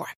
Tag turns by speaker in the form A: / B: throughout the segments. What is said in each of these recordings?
A: more.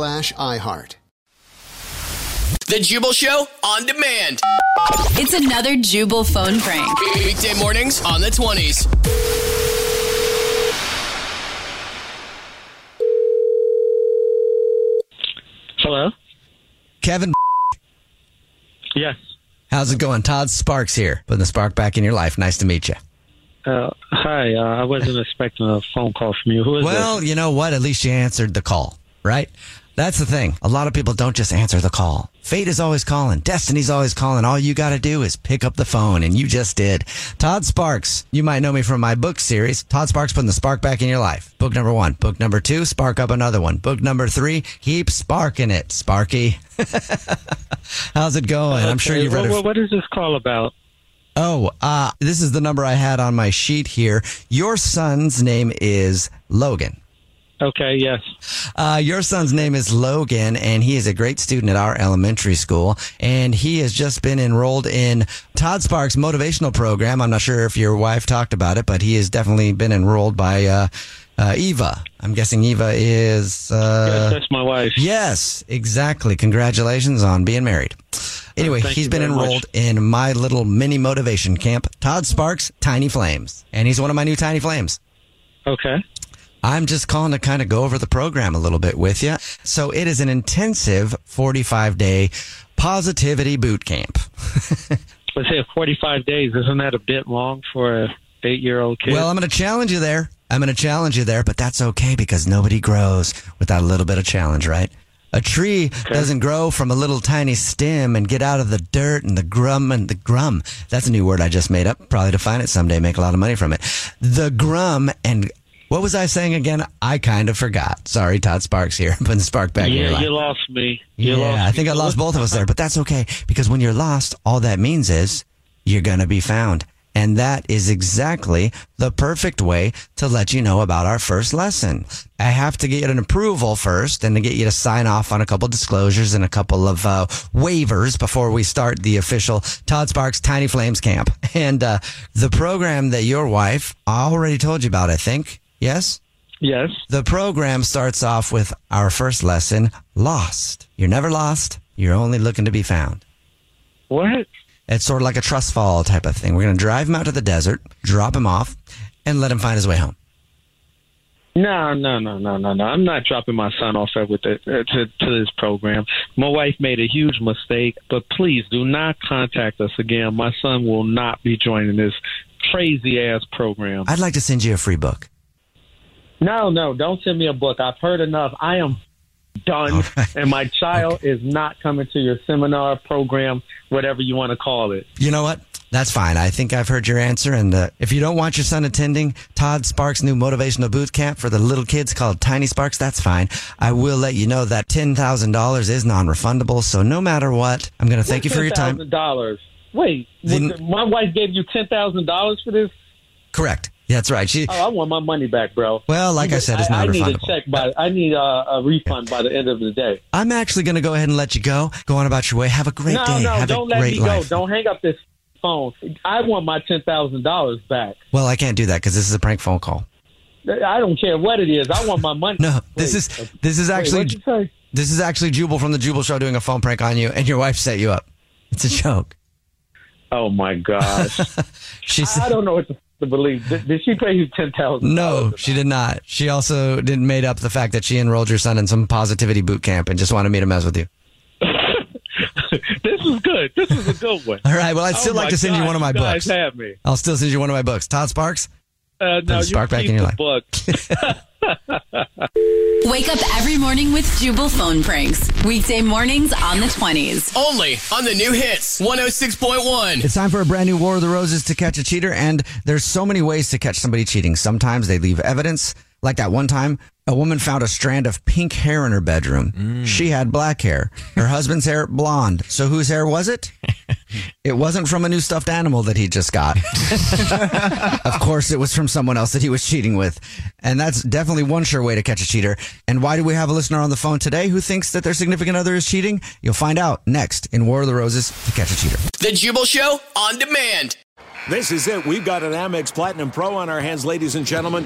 B: iHeart.
C: The Jubal Show on demand.
D: It's another Jubal phone prank.
C: Weekday mornings on the 20s.
E: Hello?
F: Kevin,
E: Yes.
F: how's it going? Todd Sparks here, putting the spark back in your life. Nice to meet you.
E: Uh, hi. Uh, I wasn't expecting a phone call from you. Who is
F: Well, you know what? At least you answered the call, right? That's the thing. A lot of people don't just answer the call. Fate is always calling. Destiny's always calling. All you got to do is pick up the phone, and you just did. Todd Sparks. You might know me from my book series. Todd Sparks putting the spark back in your life. Book number one. Book number two. Spark up another one. Book number three. Keep sparking it, Sparky. How's it going? I'm sure you've read
E: well,
F: it.
E: What is this call about?
F: Oh, uh, this is the number I had on my sheet here. Your son's name is Logan.
E: Okay, yes.
F: Uh, your son's name is Logan, and he is a great student at our elementary school. And he has just been enrolled in Todd Sparks' motivational program. I'm not sure if your wife talked about it, but he has definitely been enrolled by uh, uh, Eva. I'm guessing Eva is. Uh,
E: yes, that's my wife.
F: Yes, exactly. Congratulations on being married. Anyway,
E: Thank
F: he's been
E: very much.
F: enrolled in my little mini motivation camp, Todd Sparks Tiny Flames. And he's one of my new Tiny Flames.
E: Okay.
F: I'm just calling to kind of go over the program a little bit with you. So it is an intensive 45 day positivity boot camp.
E: Let's say 45 days. Isn't that a bit long for a eight-year-old kid?
F: Well, I'm going to challenge you there. I'm going to challenge you there, but that's okay because nobody grows without a little bit of challenge, right? A tree doesn't grow from a little tiny stem and get out of the dirt and the grum and the grum. That's a new word I just made up. Probably define it someday, make a lot of money from it. The grum and what was I saying again? I kind of forgot. Sorry, Todd Sparks here. Putting spark back in your
E: yeah,
F: life.
E: you lost me. You
F: yeah,
E: lost
F: I think I lost both of us there, but that's okay because when you're lost, all that means is you're going to be found. And that is exactly the perfect way to let you know about our first lesson. I have to get an approval first and to get you to sign off on a couple disclosures and a couple of uh, waivers before we start the official Todd Sparks Tiny Flames camp. And uh, the program that your wife already told you about, I think. Yes?
E: Yes.
F: The program starts off with our first lesson lost. You're never lost. You're only looking to be found.
E: What?
F: It's sort of like a trust fall type of thing. We're going to drive him out to the desert, drop him off, and let him find his way home.
E: No, no, no, no, no, no. I'm not dropping my son off at with the, uh, to, to this program. My wife made a huge mistake, but please do not contact us again. My son will not be joining this crazy ass program.
F: I'd like to send you a free book.
E: No, no, don't send me a book. I've heard enough. I am done, and my child is not coming to your seminar program, whatever you want to call it.
F: You know what? That's fine. I think I've heard your answer. And uh, if you don't want your son attending Todd Sparks' new motivational boot camp for the little kids called Tiny Sparks, that's fine. I will let you know that $10,000 is non refundable. So no matter what, I'm going to thank you for your time.
E: $10,000. Wait,
F: The-
E: my wife gave you ten thousand dollars for this?
F: Correct. That's right. She.
E: Oh, I want my money back, bro.
F: Well, like I said, it's not
E: I, I need a check by. I need a, a refund by the end of the day.
F: I'm actually going to go ahead and let you go. Go on about your way. Have a great
E: no,
F: day.
E: no,
F: Have
E: don't
F: a
E: let
F: great
E: me
F: life.
E: go. Don't hang up this phone. I want my ten thousand dollars back.
F: Well, I can't do that because this is a prank phone call.
E: I don't care what it is. I want my money.
F: No, this is this is actually
E: say?
F: this is actually Jubal from the Jubal Show doing a phone prank on you, and your wife set you up. It's a joke.
E: Oh my gosh!
F: She said, I
E: don't know what to, to believe. Did, did she pay you ten thousand?
F: no, she did not. She also didn't made up the fact that she enrolled your son in some positivity boot camp and just wanted me to mess with you.
E: this is good. This is a good one.
F: All right. Well, I'd oh still
E: Oh
F: like to send you one of my
E: you guys
F: books.
E: Have me.
F: I'll still send you one of my books. Todd Sparks.
E: Uh, no,
F: the
E: you
F: spark back in your life.
E: book.
D: Wake up every morning with Jubal phone pranks. Weekday mornings on the 20s.
C: Only on the new hits 106.1.
F: It's time for a brand new War of the Roses to catch a cheater, and there's so many ways to catch somebody cheating. Sometimes they leave evidence, like that one time a woman found a strand of pink hair in her bedroom. Mm. She had black hair. Her husband's hair blonde. So whose hair was it? It wasn't from a new stuffed animal that he just got. of course, it was from someone else that he was cheating with. And that's definitely one sure way to catch a cheater. And why do we have a listener on the phone today who thinks that their significant other is cheating? You'll find out next in War of the Roses to catch a cheater.
C: The Jubal Show on demand.
G: This is it. We've got an Amex Platinum Pro on our hands, ladies and gentlemen.